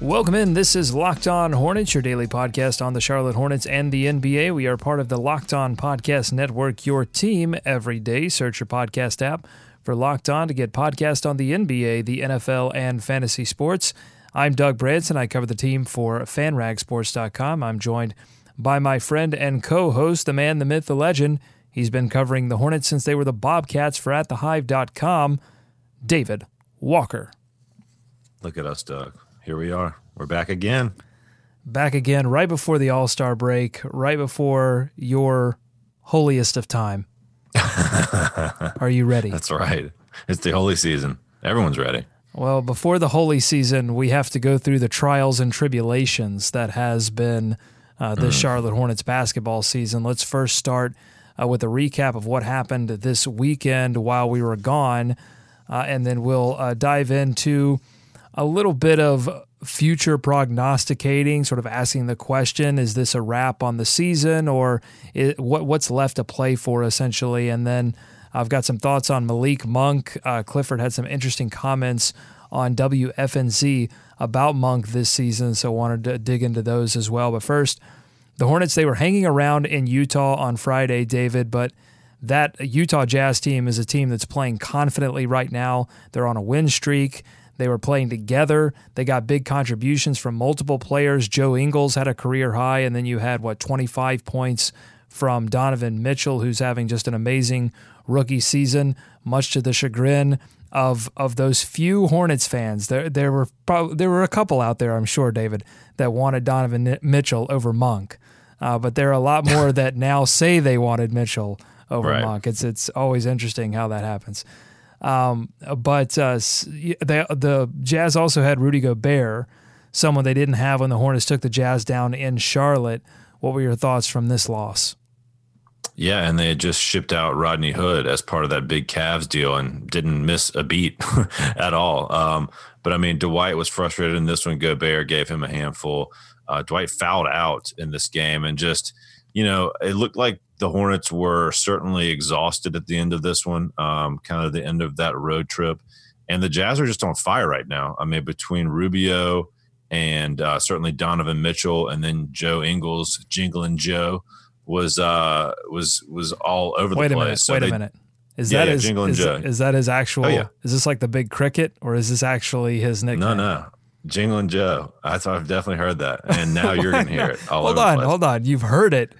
Welcome in. This is Locked On Hornets, your daily podcast on the Charlotte Hornets and the NBA. We are part of the Locked On Podcast Network, your team every day. Search your podcast app for Locked On to get podcast on the NBA, the NFL, and fantasy sports. I'm Doug Branson. I cover the team for FanRagSports.com. I'm joined by my friend and co-host, the man, the myth, the legend. He's been covering the Hornets since they were the Bobcats for at AtTheHive.com, David Walker. Look at us, Doug here we are. We're back again. Back again, right before the All Star break, right before your holiest of time. are you ready? That's right. It's the holy season. Everyone's ready. Well, before the holy season, we have to go through the trials and tribulations that has been uh, this mm. Charlotte Hornets basketball season. Let's first start uh, with a recap of what happened this weekend while we were gone, uh, and then we'll uh, dive into a little bit of future prognosticating, sort of asking the question: Is this a wrap on the season, or is, what what's left to play for, essentially? And then I've got some thoughts on Malik Monk. Uh, Clifford had some interesting comments on WFNZ about Monk this season, so wanted to dig into those as well. But first, the Hornets they were hanging around in Utah on Friday, David, but that Utah Jazz team is a team that's playing confidently right now. They're on a win streak. They were playing together. They got big contributions from multiple players. Joe Ingles had a career high, and then you had, what, 25 points from Donovan Mitchell, who's having just an amazing rookie season, much to the chagrin of of those few Hornets fans. There there were probably, there were a couple out there, I'm sure, David, that wanted Donovan Mitchell over Monk. Uh, but there are a lot more that now say they wanted Mitchell over right. Monk. It's it's always interesting how that happens. Um, but uh, the the Jazz also had Rudy Gobert, someone they didn't have when the Hornets took the Jazz down in Charlotte. What were your thoughts from this loss? Yeah, and they had just shipped out Rodney Hood as part of that big Cavs deal and didn't miss a beat at all. Um, but I mean, Dwight was frustrated in this one. Gobert gave him a handful. Uh, Dwight fouled out in this game and just, you know, it looked like the Hornets were certainly exhausted at the end of this one, um, kind of the end of that road trip. And the Jazz are just on fire right now. I mean, between Rubio and uh, certainly Donovan Mitchell, and then Joe Ingles, Jingling Joe was uh, was was all over wait the place. Minute, so wait they, a minute. Is yeah, that his, is, is, that his actual? Oh, yeah. Is this like the big cricket, or is this actually his nickname? No, no. Jingling Joe. I thought I've definitely heard that, and now you're gonna hear it. All hold on, hold on. You've heard it.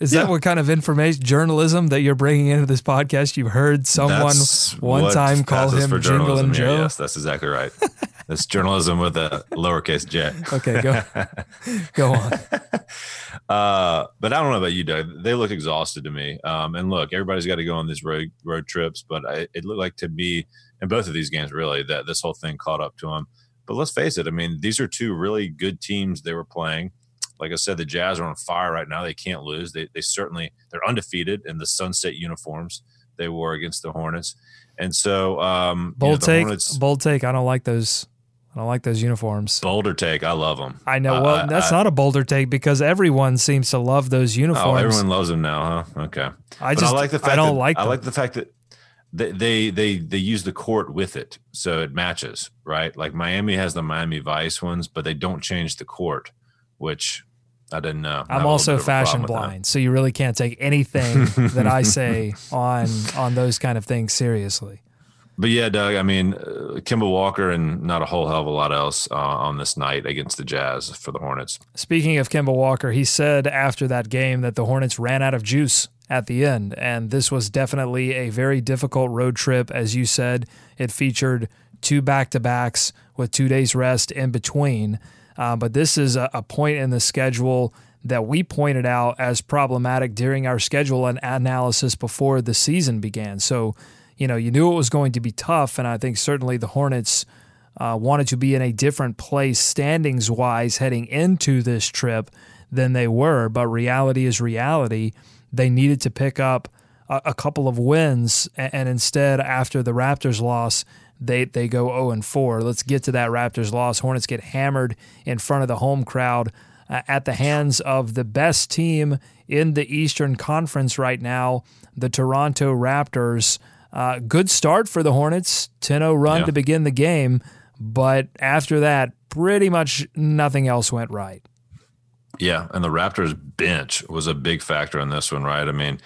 Is yeah. that what kind of information journalism that you're bringing into this podcast? You've heard someone that's one time call him Jingle and Joe. Yes, that's exactly right. It's journalism with a lowercase j. Okay, go go on. Uh, but I don't know about you, Doug. They look exhausted to me. Um, and look, everybody's got to go on these road road trips, but I, it looked like to me in both of these games really that this whole thing caught up to them. But let's face it. I mean, these are two really good teams they were playing like I said, the Jazz are on fire right now. They can't lose. They, they certainly they're undefeated in the sunset uniforms they wore against the Hornets. And so, um, bold you know, take, Hornets, bold take. I don't like those. I don't like those uniforms. Bolder take. I love them. I know. Well, that's I, not a bolder take because everyone seems to love those uniforms. Oh, everyone loves them now, huh? Okay. I just I like the fact I don't that, like. Them. I like the fact that they, they they they use the court with it, so it matches, right? Like Miami has the Miami Vice ones, but they don't change the court, which I didn't know. I'm also fashion blind, so you really can't take anything that I say on on those kind of things seriously. But yeah, Doug. I mean, uh, Kemba Walker and not a whole hell of a lot else uh, on this night against the Jazz for the Hornets. Speaking of Kemba Walker, he said after that game that the Hornets ran out of juice at the end, and this was definitely a very difficult road trip. As you said, it featured two back to backs with two days rest in between. Uh, but this is a, a point in the schedule that we pointed out as problematic during our schedule and analysis before the season began. So, you know, you knew it was going to be tough, and I think certainly the Hornets uh, wanted to be in a different place standings wise heading into this trip than they were. But reality is reality. They needed to pick up a, a couple of wins, and, and, instead after the Raptors loss, they they go 0 and 4. Let's get to that Raptors loss. Hornets get hammered in front of the home crowd uh, at the hands of the best team in the Eastern Conference right now, the Toronto Raptors. Uh, good start for the Hornets, 10 0 run yeah. to begin the game. But after that, pretty much nothing else went right. Yeah. And the Raptors bench was a big factor in this one, right? I mean,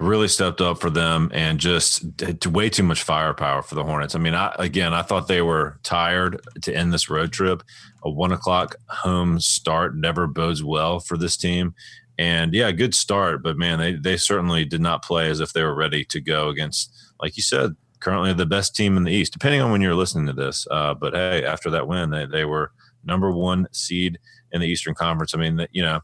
really stepped up for them and just way too much firepower for the Hornets. I mean, I, again, I thought they were tired to end this road trip. A one o'clock home start never bodes well for this team. And yeah, good start, but man, they they certainly did not play as if they were ready to go against, like you said, currently the best team in the East, depending on when you're listening to this. Uh, but hey, after that win, they they were number one seed in the Eastern Conference. I mean, you know,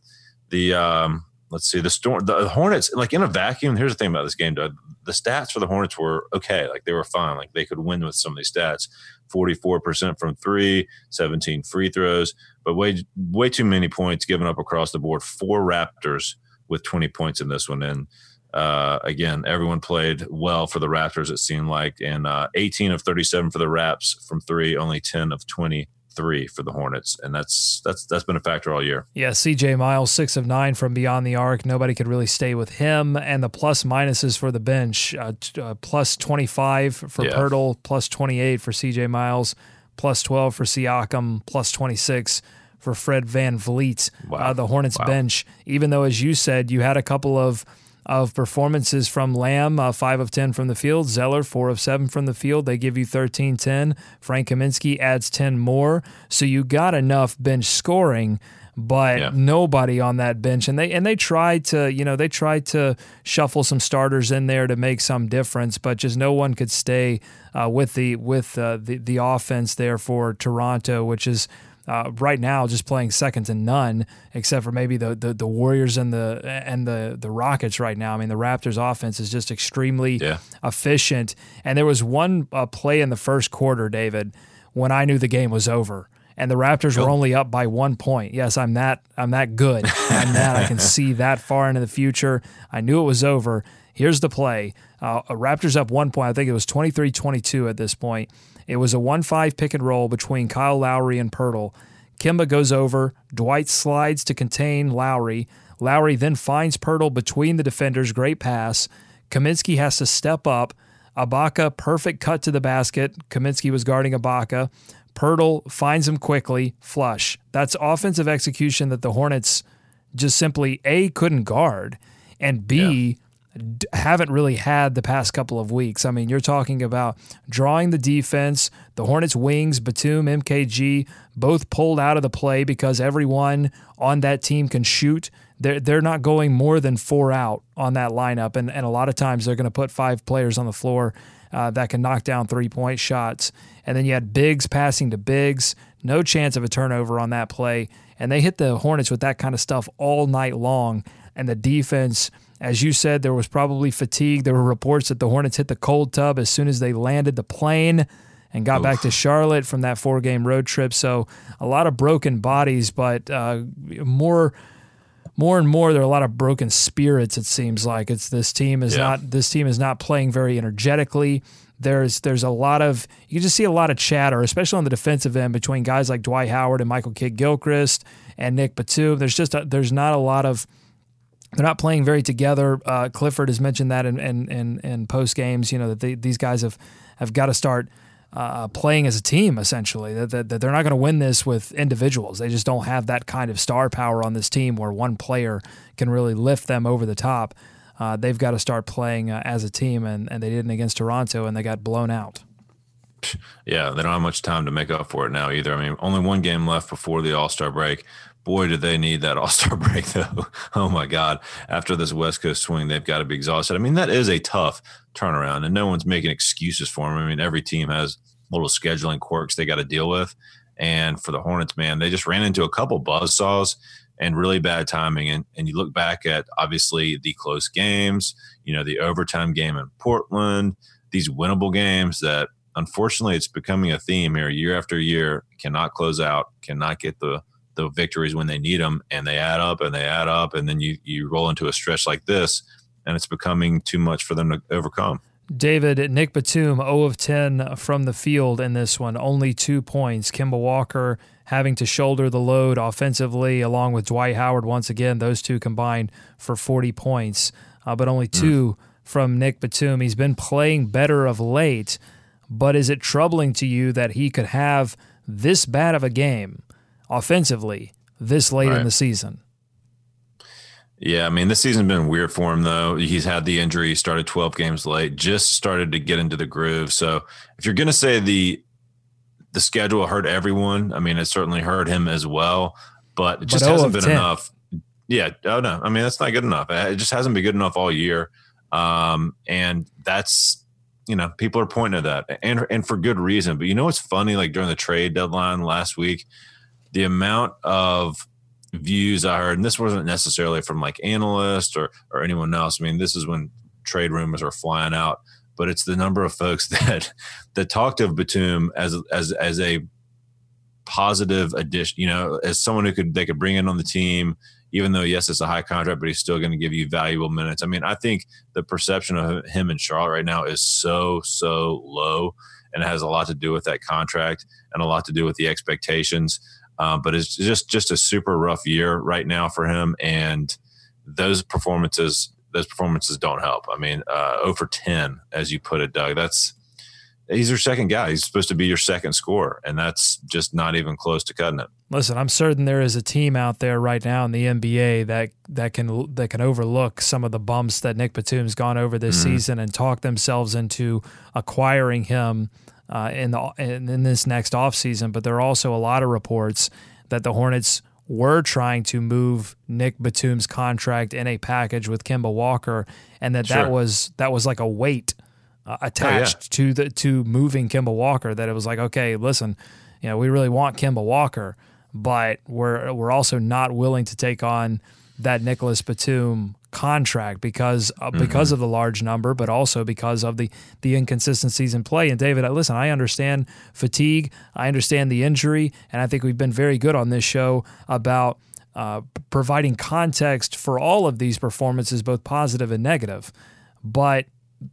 the um, let's see the storm, the Hornets, like in a vacuum. Here's the thing about this game, Doug. The stats for the Hornets were okay, like they were fine, like they could win with some of these stats. 44% from three, 17 free throws, but way way too many points given up across the board. Four Raptors with 20 points in this one. And uh, again, everyone played well for the Raptors, it seemed like. And uh, 18 of 37 for the Raps from three, only 10 of 20 three for the Hornets, and that's that's that's been a factor all year. Yeah, C.J. Miles six of nine from beyond the arc. Nobody could really stay with him, and the plus minuses for the bench: uh, uh, plus twenty five for yeah. Poeltl, plus twenty eight for C.J. Miles, plus twelve for Siakam, plus twenty six for Fred VanVleet. Wow. Uh, the Hornets wow. bench, even though as you said, you had a couple of of performances from Lamb, uh, 5 of 10 from the field. Zeller, 4 of 7 from the field. They give you 13 10. Frank Kaminsky adds 10 more. So you got enough bench scoring but yeah. nobody on that bench and they and they tried to you know they tried to shuffle some starters in there to make some difference but just no one could stay uh, with the with uh, the the offense there for Toronto which is uh, right now just playing second to none, except for maybe the, the, the Warriors and the and the the Rockets right now. I mean, the Raptors' offense is just extremely yeah. efficient. And there was one uh, play in the first quarter, David, when I knew the game was over. And the Raptors were only up by one point. Yes, I'm that I'm that good. I'm that I can see that far into the future. I knew it was over. Here's the play. Uh, Raptors up one point. I think it was 23-22 at this point. It was a 1 5 pick and roll between Kyle Lowry and Poeltl. Kemba goes over. Dwight slides to contain Lowry. Lowry then finds Poeltl between the defenders. Great pass. Kaminsky has to step up. Ibaka, perfect cut to the basket. Kaminsky was guarding Ibaka. Poeltl finds him quickly. Flush. That's offensive execution that the Hornets just simply A, couldn't guard, and B, haven't really had the past couple of weeks. I mean, you're talking about drawing the defense. The Hornets wings, Batum, MKG, both pulled out of the play because everyone on that team can shoot. They're, they're not going more than four out on that lineup. And, and a lot of times they're going to put five players on the floor uh, that can knock down three point shots. And then you had bigs passing to bigs, no chance of a turnover on that play. And they hit the Hornets with that kind of stuff all night long. And the defense as you said, there was probably fatigue. There were reports that the Hornets hit the cold tub as soon as they landed the plane and got Oof. back to Charlotte from that four game road trip. So a lot of broken bodies, but uh, more. More and more, there are a lot of broken spirits. It seems like it's this team is yeah. not this team is not playing very energetically. There's there's a lot of you just see a lot of chatter, especially on the defensive end between guys like Dwight Howard and Michael Kidd Gilchrist and Nick Batum. There's just a, there's not a lot of they're not playing very together. Uh, Clifford has mentioned that in in, in, in post games. You know that they, these guys have have got to start uh, playing as a team. Essentially, that, that, that they're not going to win this with individuals. They just don't have that kind of star power on this team where one player can really lift them over the top. Uh, they've got to start playing uh, as a team, and, and they didn't against Toronto, and they got blown out. Yeah, they don't have much time to make up for it now either. I mean, only one game left before the All Star break boy, do they need that All Star break though. oh my God! After this West Coast swing, they've got to be exhausted. I mean, that is a tough turnaround, and no one's making excuses for them. I mean, every team has little scheduling quirks they got to deal with, and for the Hornets, man, they just ran into a couple buzz saws and really bad timing. And and you look back at obviously the close games, you know, the overtime game in Portland, these winnable games that unfortunately it's becoming a theme here year after year cannot close out cannot get the the victories when they need them and they add up and they add up and then you you roll into a stretch like this and it's becoming too much for them to overcome. David, Nick Batum, 0 of 10 from the field in this one, only two points. Kemba Walker having to shoulder the load offensively, along with Dwight Howard once again. Those two combined for 40 points, uh, but only hmm. two mm. from Nick Batum. He's been playing better of late, but is it troubling to you that he could have this bad of a game offensively this late right. in the season? Yeah, I mean, this season's been weird for him though. He's had the injury, started 12 games late, just started to get into the groove. So, if you're going to say the the schedule hurt everyone, I mean, it certainly hurt him as well, but it just but hasn't been 10. enough. Yeah, oh no, I mean, that's not good enough. It just hasn't been good enough all year. Um, and that's you know, people are pointing to that and and for good reason. But you know what's funny like during the trade deadline last week, the amount of views I heard, and this wasn't necessarily from like analysts or or anyone else. I mean, this is when trade rumors are flying out, but it's the number of folks that that talked of Batum as as as a positive addition. You know, as someone who could they could bring in on the team. Even though yes, it's a high contract, but he's still going to give you valuable minutes. I mean, I think the perception of him in Charlotte right now is so so low, and it has a lot to do with that contract and a lot to do with the expectations. Um, but it's just just a super rough year right now for him, and those performances those performances don't help. I mean, uh, over ten, as you put it, Doug. That's he's your second guy. He's supposed to be your second scorer, and that's just not even close to cutting it. Listen, I'm certain there is a team out there right now in the NBA that that can that can overlook some of the bumps that Nick Batum's gone over this mm-hmm. season and talk themselves into acquiring him uh, in the in, this next offseason. But there are also a lot of reports that the Hornets were trying to move Nick Batum's contract in a package with Kemba Walker, and that sure. that was that was like a weight uh, attached oh, yeah. to the to moving Kemba Walker. That it was like, okay, listen, you know, we really want Kemba Walker, but we're we're also not willing to take on that Nicolas Batum contract because uh, mm-hmm. because of the large number, but also because of the the inconsistencies in play. And David, listen, I understand fatigue, I understand the injury, and I think we've been very good on this show about uh, providing context for all of these performances, both positive and negative. But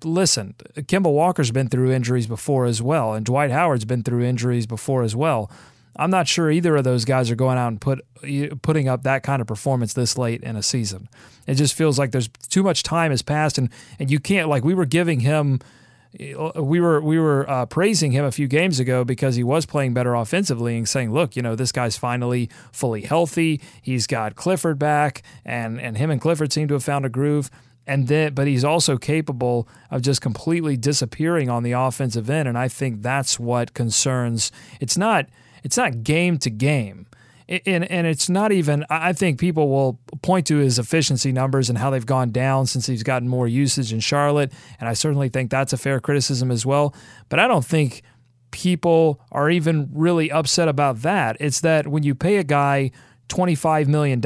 listen, Kemba Walker's been through injuries before as well, and Dwight Howard's been through injuries before as well. I'm not sure either of those guys are going out and put putting up that kind of performance this late in a season. It just feels like there's too much time has passed, and and you can't like we were giving him. We were we were uh, praising him a few games ago because he was playing better offensively and saying, "Look, you know this guy's finally fully healthy. He's got Clifford back, and and him and Clifford seem to have found a groove." and then but he's also capable of just completely disappearing on the offensive end and I think that's what concerns it's not it's not game to game. And, and it's not even, I think people will point to his efficiency numbers and how they've gone down since he's gotten more usage in Charlotte. And I certainly think that's a fair criticism as well. But I don't think people are even really upset about that. It's that when you pay a guy $25 million,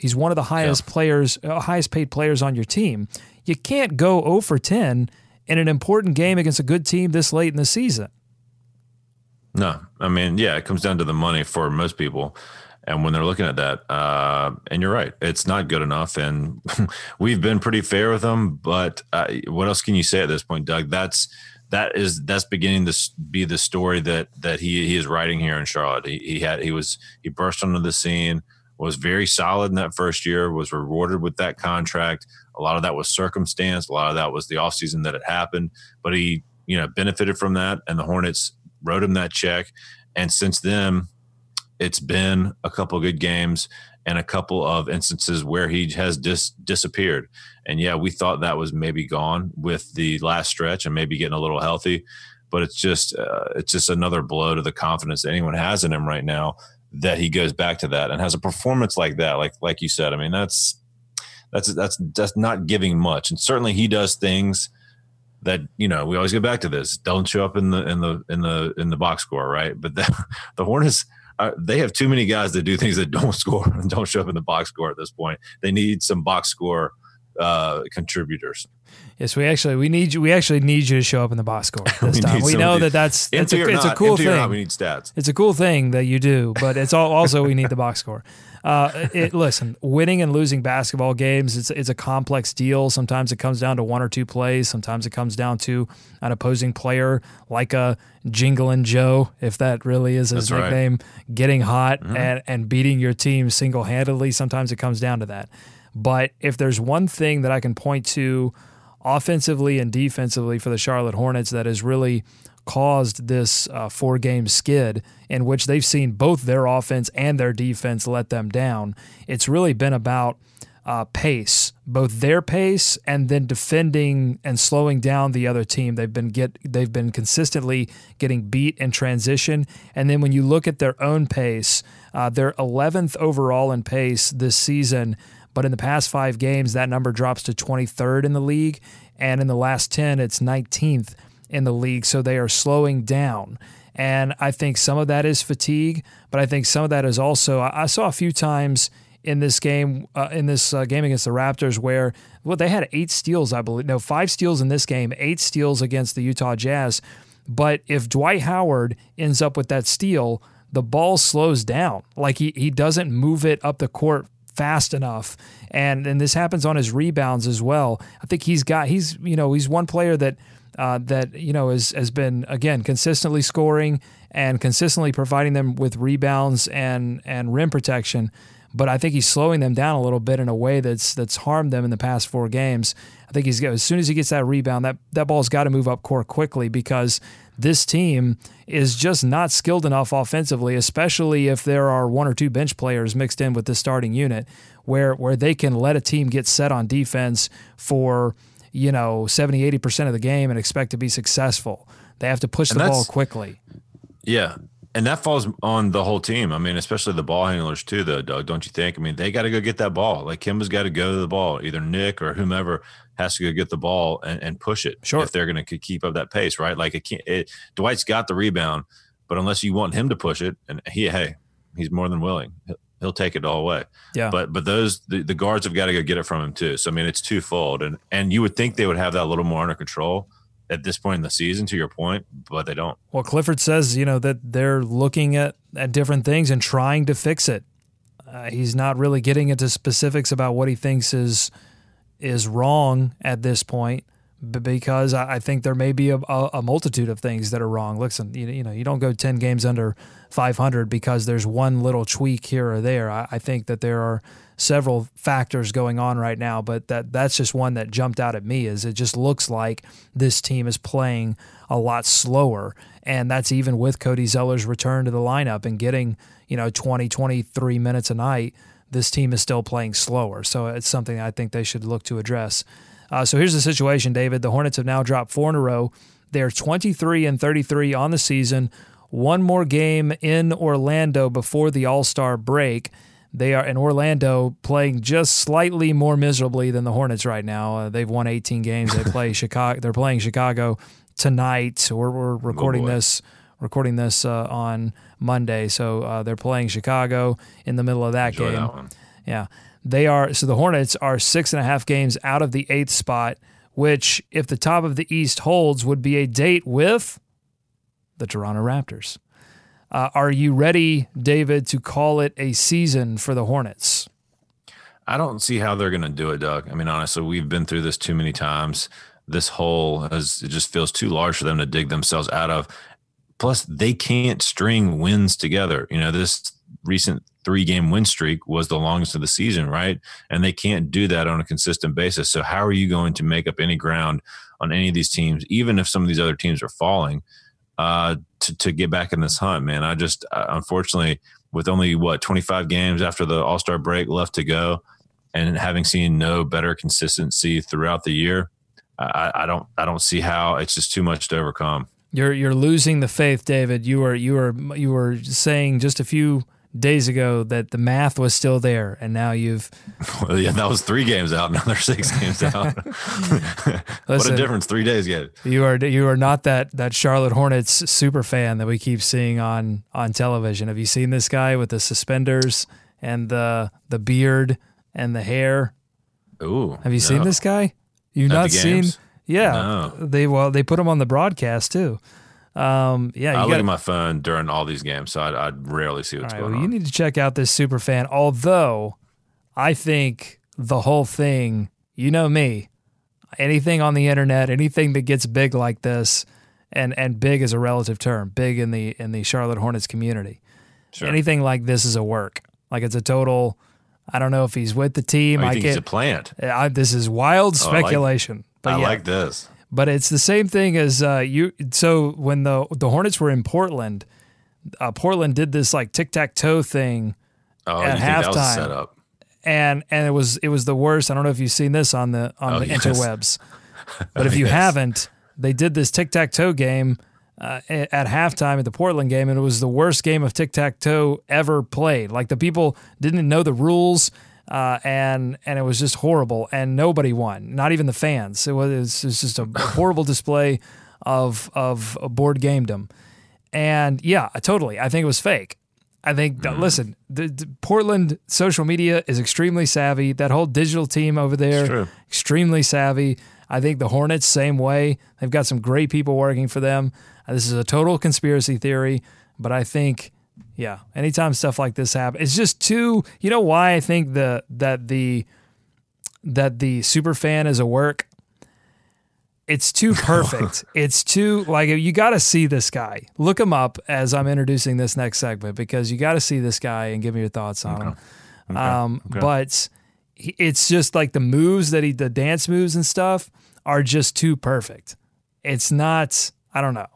he's one of the highest yeah. players, uh, highest paid players on your team. You can't go 0 for 10 in an important game against a good team this late in the season. No, I mean, yeah, it comes down to the money for most people. And when they're looking at that, uh, and you're right, it's not good enough. And we've been pretty fair with them. But uh, what else can you say at this point, Doug? That's that is that's beginning to be the story that that he he is writing here in Charlotte. He, he had he was he burst onto the scene, was very solid in that first year, was rewarded with that contract. A lot of that was circumstance. A lot of that was the offseason that it happened. But he you know benefited from that, and the Hornets wrote him that check. And since then, it's been a couple good games and a couple of instances where he has dis- disappeared. And yeah, we thought that was maybe gone with the last stretch and maybe getting a little healthy, but it's just uh, it's just another blow to the confidence that anyone has in him right now that he goes back to that and has a performance like that. Like like you said, I mean that's that's that's that's not giving much. And certainly he does things that you know we always get back to this don't show up in the in the in the in the box score right but the, the hornets uh, they have too many guys that do things that don't score and don't show up in the box score at this point they need some box score uh, contributors. Yes, we actually we need you. We actually need you to show up in the box score this We time. We know that that's it's Empty a, it's a cool thing. not, we need stats. It's a cool thing that you do, but it's all, also we need the box score. Uh, it, listen, winning and losing basketball games it's it's a complex deal. Sometimes it comes down to one or two plays. Sometimes it comes down to an opposing player like a Jingling Joe, if that really is his That's right. nickname, getting hot and, and beating your team single handedly. Sometimes it comes down to that. But if there's one thing that I can point to offensively and defensively for the Charlotte Hornets that is really caused this uh, four game skid in which they've seen both their offense and their defense let them down. It's really been about uh, pace, both their pace and then defending and slowing down the other team. They've been get they've been consistently getting beat in transition, and then when you look at their own pace, uh, they're 11th overall in pace this season. But in the past five games, that number drops to 23rd in the league, and in the last 10, it's 19th in the league. So they are slowing down. And I think some of that is fatigue, but I think some of that is also, I saw a few times in this game, uh, in this uh, game against the Raptors, where well they had eight steals, I believe, no five steals in this game, eight steals against the Utah Jazz. But if Dwight Howard ends up with that steal, the ball slows down. Like he he doesn't move it up the court fast enough. And and this happens on his rebounds as well. I think he's got he's you know he's one player that uh, that you know has has been again consistently scoring and consistently providing them with rebounds and and rim protection. But I think he's slowing them down a little bit in a way that's that's harmed them in the past four games. I think he's as soon as he gets that rebound, that that ball's got to move up court quickly because this team is just not skilled enough offensively, especially if there are one or two bench players mixed in with the starting unit, where where they can let a team get set on defense for you know 70 80% of the game and expect to be successful. They have to push And the ball quickly. Yeah. And that falls on the whole team. I mean, especially the ball handlers too, though, Doug. Don't you think? I mean, they got to go get that ball. Like Kemba's got to go to the ball. Either Nick or whomever has to go get the ball and, and push it. Sure. If they're going to keep up that pace, right? Like it can't. It, Dwight's got the rebound, but unless you want him to push it, and he, hey, he's more than willing. He'll, take it all away. Yeah. But but those the, the guards have got to go get it from him too. So I mean, it's twofold, and and you would think they would have that a little more under control at this point in the season. To your point, but they don't. Well, Clifford says, you know, that they're looking at, at different things and trying to fix it. Uh, he's not really getting into specifics about what he thinks is is wrong at this point, because I, think there may be a, a, multitude of things that are wrong. Listen, you, know, you don't go ten games under 500 because there's one little tweak here or there. I, I think that there are several factors going on right now, but that that's just one that jumped out at me. Is it just looks like this team is playing a lot slower, and that's even with Cody Zeller's return to the lineup and getting you know 20, 23 minutes a night. This team is still playing slower, so it's something I think they should look to address. Uh, so here's the situation, David. The Hornets have now dropped four in a row. They're 23 and 33 on the season. One more game in Orlando before the All Star break. They are in Orlando playing just slightly more miserably than the Hornets right now. Uh, they've won 18 games. They play Chicago. They're playing Chicago tonight. We're, we're recording boy. this recording this uh, on Monday, so uh, they're playing Chicago in the middle of that Enjoy game. that. Yeah. They are so the Hornets are six and a half games out of the eighth spot, which, if the top of the East holds, would be a date with the Toronto Raptors. Uh, are you ready, David, to call it a season for the Hornets? I don't see how they're going to do it, Doug. I mean, honestly, we've been through this too many times. This hole has it just feels too large for them to dig themselves out of. Plus, they can't string wins together. You know, this recent three game win streak was the longest of the season, right? And they can't do that on a consistent basis. So, how are you going to make up any ground on any of these teams, even if some of these other teams are falling, uh, to, to get back in this hunt, man? I just, uh, unfortunately, with only what 25 games after the All Star break left to go, and having seen no better consistency throughout the year, I, I don't I don't see how it's just too much to overcome. You're you're losing the faith, David. You were you were you were saying just a few days ago that the math was still there, and now you've Well, yeah, that was three games out. Now they're six games out. what a difference three days get. You are you are not that that Charlotte Hornets super fan that we keep seeing on on television. Have you seen this guy with the suspenders and the the beard and the hair? Ooh, Have you seen this guy? You've At not seen? Yeah, No. they well they put him on the broadcast too. Um, yeah, I look at my phone during all these games, so I, I rarely see what's right, going well, you need to check out this super fan. Although I think the whole thing, you know me, anything on the internet, anything that gets big like this, and and big is a relative term, big in the in the Charlotte Hornets community. Sure. Anything like this is a work. Like it's a total. I don't know if he's with the team. Oh, I think he's a plant? I, this is wild Oh, I like- speculation. but I yeah. like this. But it's the same thing as uh, you. So when the the Hornets were in Portland, uh, Portland did this like tic tac toe thing, Oh, At you that was a halftime. and and it was it was the worst. I don't know if you've seen this on the on Oh, the yes. interwebs, but if you Yes. haven't, they did this tic tac toe game uh, at halftime at the Portland game, and it was the worst game of tic tac toe ever played. Like the people didn't know the rules. Uh, and and it was just horrible, and nobody won, not even the fans. It was, it was just a horrible display of of board gamedom. And yeah, totally. I think it was fake. I think, that, listen, the, the Portland social media is extremely savvy. That whole digital team over there, extremely savvy. I think the Hornets, same way. They've got some great people working for them. Uh, This is a total conspiracy theory, but I think, yeah, anytime stuff like this happens, it's just too. You know why I think the that the that the super fan is a work it's too perfect. it's too like you got to see this guy. Look him up as I'm introducing this next segment because you got to see this guy and give me your thoughts on him. Um, okay. But it's just like the moves that he, the dance moves and stuff are just too perfect. It's not. I don't know.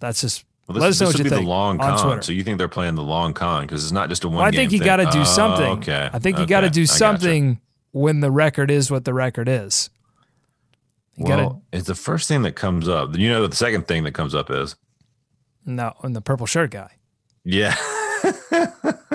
That's just. Well, let this us know this what you be think the long on con. Twitter. So you think they're playing the long con because it's not just a one. Well, I think you got to do oh, something. okay. I think you okay. got to do I gotcha. something when the record is what the record is. You well, got to it's the first thing that comes up. You know what the second thing that comes up is? no, and the purple shirt guy. Yeah.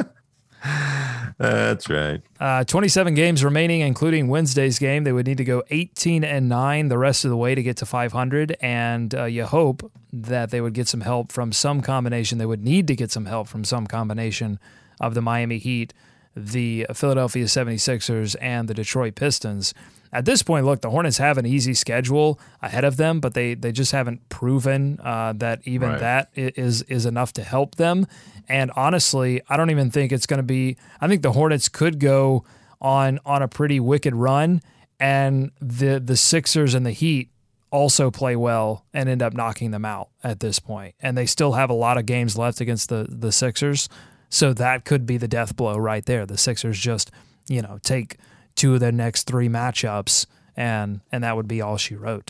That's right. Uh, 27 games remaining, including Wednesday's game. They would need to go 18 and 9 the rest of the way to get to 500. And uh, you hope that they would get some help from some combination. They would need to get some help from some combination of the Miami Heat, the Philadelphia 76ers, and the Detroit Pistons. At this point, look, the Hornets have an easy schedule ahead of them, but they they just haven't proven uh, that even Right. that is is enough to help them. And honestly, I don't even think it's going to be. I think the Hornets could go on on a pretty wicked run, and the the Sixers and the Heat also play well and end up knocking them out at this point. And they still have a lot of games left against the the Sixers, so that could be the death blow right there. The Sixers just you know take two of their next three matchups, and and that would be all she wrote.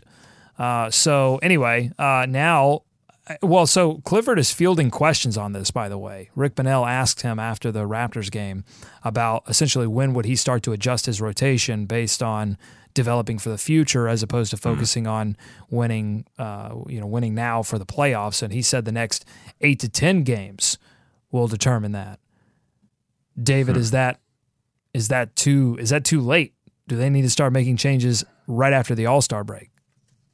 Uh, so anyway, uh, now, well, so Clifford is fielding questions on this. By the way, Rick Bonnell asked him after the Raptors game about essentially when would he start to adjust his rotation based on developing for the future as opposed to focusing on winning, uh, you know, winning now for the playoffs. And he said the next eight to ten games will determine that. David, is that is that too is that too late? Do they need to start making changes right after the All Star break?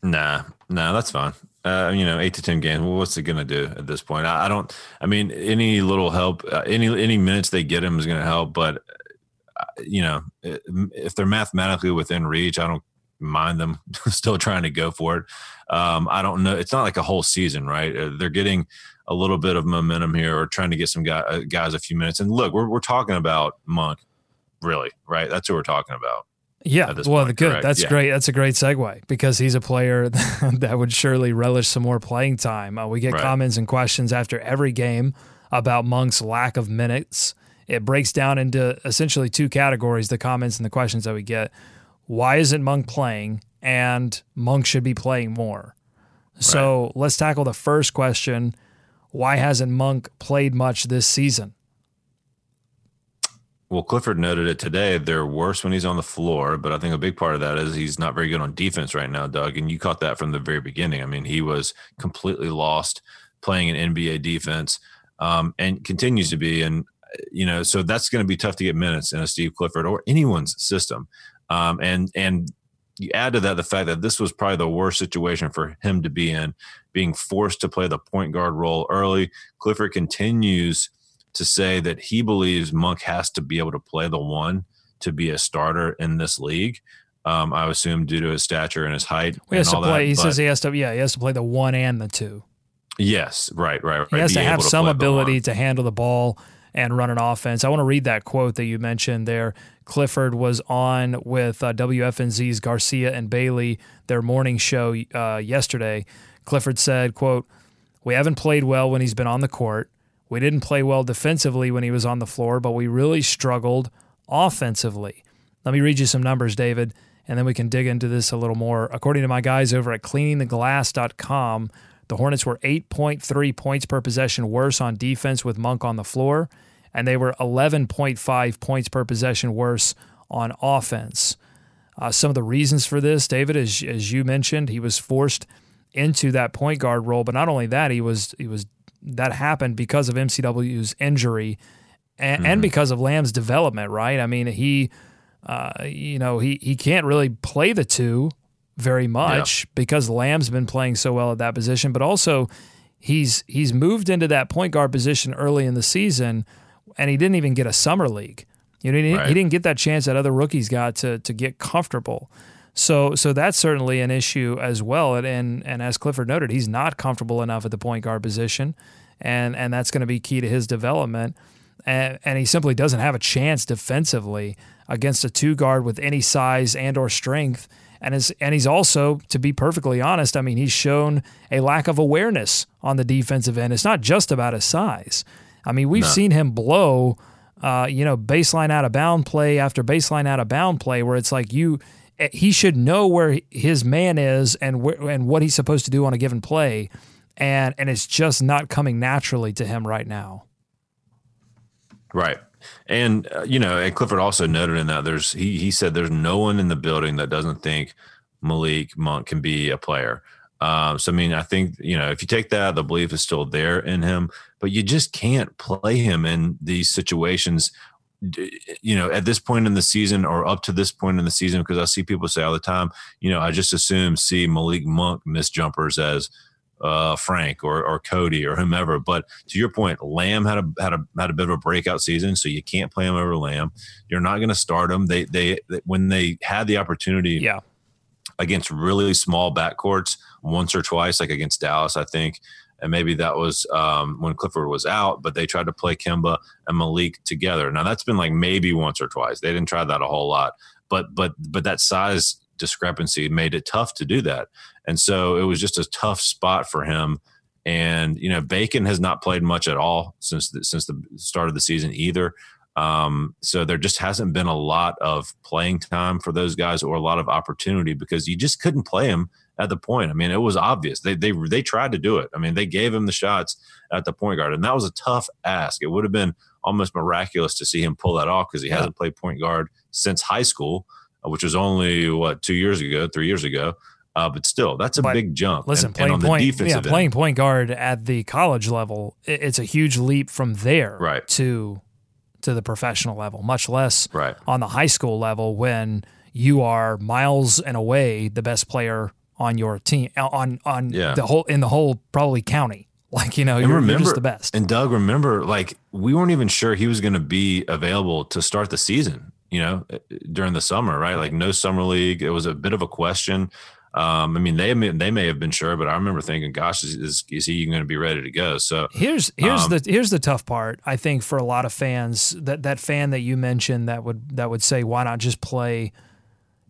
Nah, nah, that's fine. Uh, you know, eight to ten games. Well, what's it gonna do at this point? I, I don't. I mean, any little help, uh, any any minutes they get him is gonna help. But uh, you know, if they're mathematically within reach, I don't mind them still trying to go for it. Um, I don't know. It's not like a whole season, right? Uh, They're getting a little bit of momentum here, or trying to get some guy, uh, guys a few minutes. And look, we're we're talking about Monk, really, right? That's who we're talking about. Yeah, well, point, good. correct? That's Yeah. great. That's a great segue because he's a player that would surely relish some more playing time. Uh, we get Right. comments and questions after every game about Monk's lack of minutes. It breaks down into essentially two categories: the comments and the questions that we get. Why isn't Monk playing? And Monk should be playing more. So let's tackle the first question: Why hasn't Monk played much this season? Well, Clifford noted it today. They're worse when he's on the floor, but I think a big part of that is he's not very good on defense right now, Doug. And you caught that from the very beginning. I mean, he was completely lost playing an NBA defense um, and continues to be. And, you know, so that's going to be tough to get minutes in a Steve Clifford or anyone's system. Um, and, and, you add to that the fact that this was probably the worst situation for him to be in, being forced to play the point guard role early. Clifford continues to say that he believes Monk has to be able to play the one to be a starter in this league. Um, I assume due to his stature and his height. He has to play. That, he says he has to. Yeah, he has to play the one and the two. Yes, right, right, right. He has Be to have able some ability to handle the ball and run an offense. I want to read that quote that you mentioned there. Clifford was on with uh, WFNZ's Garcia and Bailey, their morning show uh, yesterday. Clifford said, "quote We haven't played well when he's been on the court. We didn't play well defensively when he was on the floor, but we really struggled offensively." Let me read you some numbers, David, and then we can dig into this a little more. According to my guys over at cleaningtheglass.com, the Hornets were 8.3 points per possession worse on defense with Monk on the floor, and they were 11.5 points per possession worse on offense. Uh, some of the reasons for this, David, as, as you mentioned, he was forced into that point guard role, but not only that, he was he was that happened because of MCW's injury and, and because of Lamb's development. Right? I mean, he uh, you know he he can't really play the two very much because Lamb's been playing so well at that position, but also he's he's moved into that point guard position early in the season, and he didn't even get a summer league. You know, he didn't, Right. he didn't get that chance that other rookies got to to get comfortable. So so that's certainly an issue as well. And and, and as Clifford noted, he's not comfortable enough at the point guard position, and and that's going to be key to his development. And, and he simply doesn't have a chance defensively against a two guard with any size and or strength. And is and he's also, to be perfectly honest, I mean, he's shown a lack of awareness on the defensive end. It's not just about his size. I mean, we've seen him blow, uh, you know, baseline out of bound play after baseline out of bound play, where it's like you, he should know where his man is and where, and what he's supposed to do on a given play, and and it's just not coming naturally to him right now. Right. And uh, you know, and Clifford also noted in that there's he he said there's no one in the building that doesn't think Malik Monk can be a player. Um, so I mean, I think you know if you take that, the belief is still there in him, but you just can't play him in these situations. You know, at this point in the season or up to this point in the season, because I see people say all the time, you know, I just assume see Malik Monk miss jumpers as uh, Frank or, or Cody or whomever. But to your point, Lamb had a had a had a bit of a breakout season, so you can't play him over Lamb. You're not going to start him. They, they they when they had the opportunity Yeah, against really small backcourts once or twice, like against Dallas, I think. And maybe that was um, when Clifford was out, but they tried to play Kemba and Malik together. Now that's been like maybe once or twice. They didn't try that a whole lot, but but but that size discrepancy made it tough to do that. And so it was just a tough spot for him. And you know, Bacon has not played much at all since the, since the start of the season either. Um, so there just hasn't been a lot of playing time for those guys or a lot of opportunity because you just couldn't play him at the point. I mean, it was obvious. They they they tried to do it. I mean, they gave him the shots at the point guard, and that was a tough ask. It would have been almost miraculous to see him pull that off because he hasn't played point guard since high school, uh, which was only what two years ago, three years ago. Uh, but still, that's a But big jump. listen, and, playing and on point, the yeah, end, playing point guard at the college level, it's a huge leap from there Right. to to the professional level. Much less Right. on the high school level when you are miles and away the best player on your team on on Yeah. the whole in the whole probably county. Like you know, you're, remember, you're just the best. And Doug, remember, like we weren't even sure he was going to be available to start the season. You know, during the summer, right? Like no summer league. It was a bit of a question. Um, I mean, they may, they may have been sure, but I remember thinking, "Gosh, is is, is he going to be ready to go?" So Here's here's Um, the here's the tough part. I think for a lot of fans, that that fan that you mentioned that would that would say, why not just play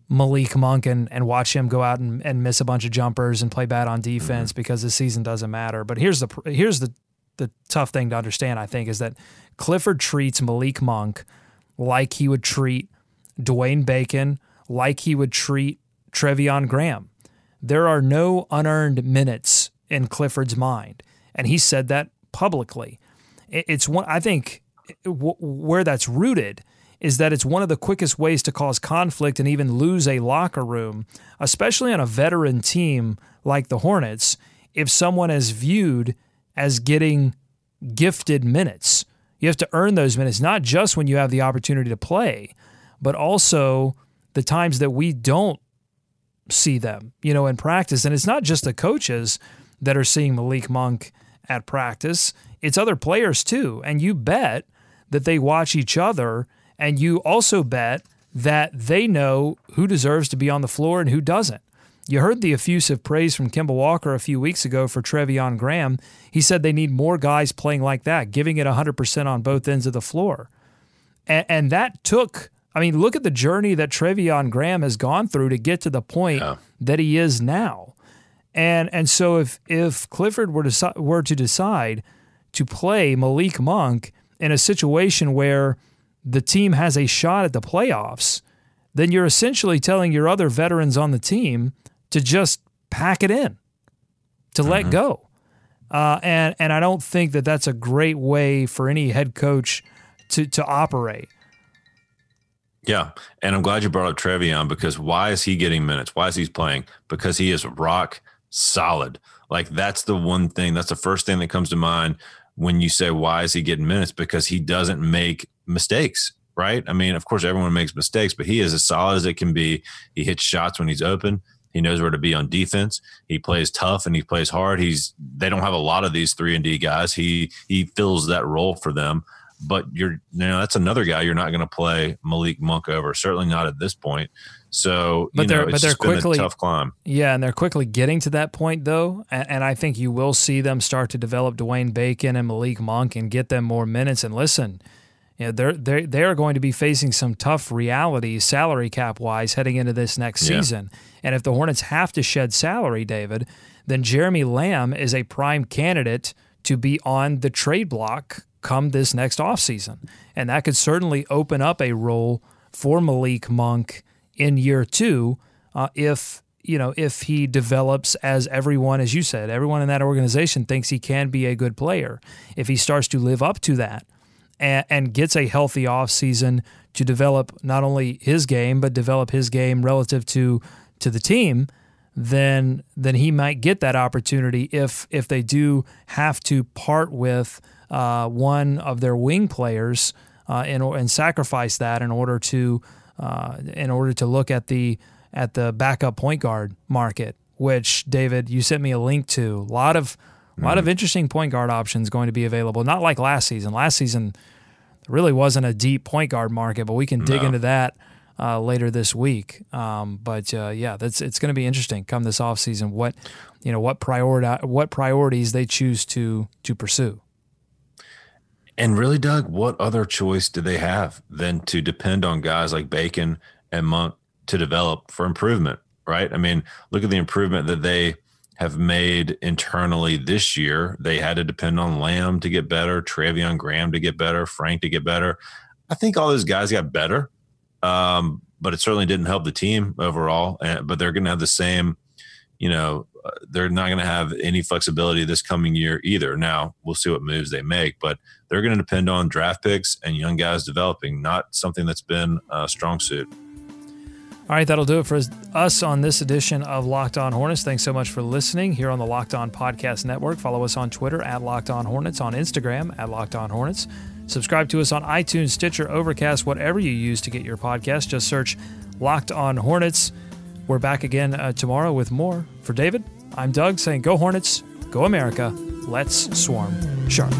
Malik Monk and, and watch him go out and, and miss a bunch of jumpers and play bad on mm-hmm. defense because the season doesn't matter. But here's the here's the the tough thing to understand. I think is that Clifford treats Malik Monk like he would treat Dwayne Bacon, like he would treat Treveon Graham. There are no unearned minutes in Clifford's mind, and he said that publicly. It- It's one. I think w- where that's rooted is that it's one of the quickest ways to cause conflict and even lose a locker room, especially on a veteran team like the Hornets. If someone is viewed as getting gifted minutes, you have to earn those minutes, not just when you have the opportunity to play, but also the times that we don't see them, you know, in practice. And it's not just the coaches that are seeing Malik Monk at practice, it's other players too. And you bet that they watch each other. And you also bet that they know who deserves to be on the floor and who doesn't. You heard the effusive praise from Kemba Walker a few weeks ago for Treveon Graham. He said they need more guys playing like that, giving it 100% on both ends of the floor. And, and that took, I mean, look at the journey that Treveon Graham has gone through to get to the point yeah. that he is now. And and so if if Clifford were to were to decide to play Malik Monk in a situation where the team has a shot at the playoffs, then you're essentially telling your other veterans on the team to just pack it in, to mm-hmm. let go. Uh, and and I don't think that that's a great way for any head coach to to operate. Yeah, and I'm glad you brought up Treveon because why is he getting minutes? Why is he playing? Because he is rock solid. Like that's the one thing. That's the first thing that comes to mind when you say why is he getting minutes? Because he doesn't make mistakes right? I mean, of course, everyone makes mistakes, but he is as solid as it can be. He hits shots when he's open. He knows where to be on defense. He plays tough and he plays hard. He's they don't have a lot of these three and D guys. He he fills that role for them. But you're you know that's another guy you're not going to play Malik Monk over. Certainly not at this point. So, but they're know, but they're quickly tough climb. Yeah, and they're quickly getting to that point though, and, and, I think you will see them start to develop Dwayne Bacon and Malik Monk and get them more minutes. And listen, you know, they're they they are going to be facing some tough realities salary cap wise heading into this next yeah. season. And if the Hornets have to shed salary, David, then Jeremy Lamb is a prime candidate to be on the trade block come this next offseason. And that could certainly open up a role for Malik Monk in year two uh, if you know if he develops as everyone as you said everyone in that organization thinks he can be a good player. If he starts to live up to that and, and gets a healthy offseason to develop not only his game but develop his game relative to to the team, then then he might get that opportunity if if they do have to part with uh, one of their wing players uh, and and sacrifice that in order to uh, in order to look at the at the backup point guard market. Which David, you sent me a link to. A lot of a lot of mm-hmm. interesting point guard options going to be available. Not like last season. Last season really wasn't a deep point guard market, but we can dig no. into that uh, later this week. Um, but uh, yeah, that's it's going to be interesting come this offseason what you know what priority what priorities they choose to to pursue. And really, Doug, what other choice do they have than to depend on guys like Bacon and Monk to develop for improvement? Right? I mean, look at the improvement that they have made internally this year. They had to depend on Lamb to get better, Treveon Graham to get better, Frank to get better. I think all those guys got better, um, but it certainly didn't help the team overall. And, but they're going to have the same, you know, they're not going to have any flexibility this coming year either. Now we'll see what moves they make, but they're going to depend on draft picks and young guys developing, not something that's been a strong suit. All right, that'll do it for us on this edition of Locked On Hornets. Thanks so much for listening here on the Locked On Podcast Network. Follow us on Twitter at Locked On Hornets, on Instagram at Locked On Hornets. Subscribe to us on iTunes, Stitcher, Overcast, whatever you use to get your podcast. Just search Locked On Hornets. We're back again uh, tomorrow with more. For David, I'm Doug saying, Go Hornets, go America, let's swarm sharp.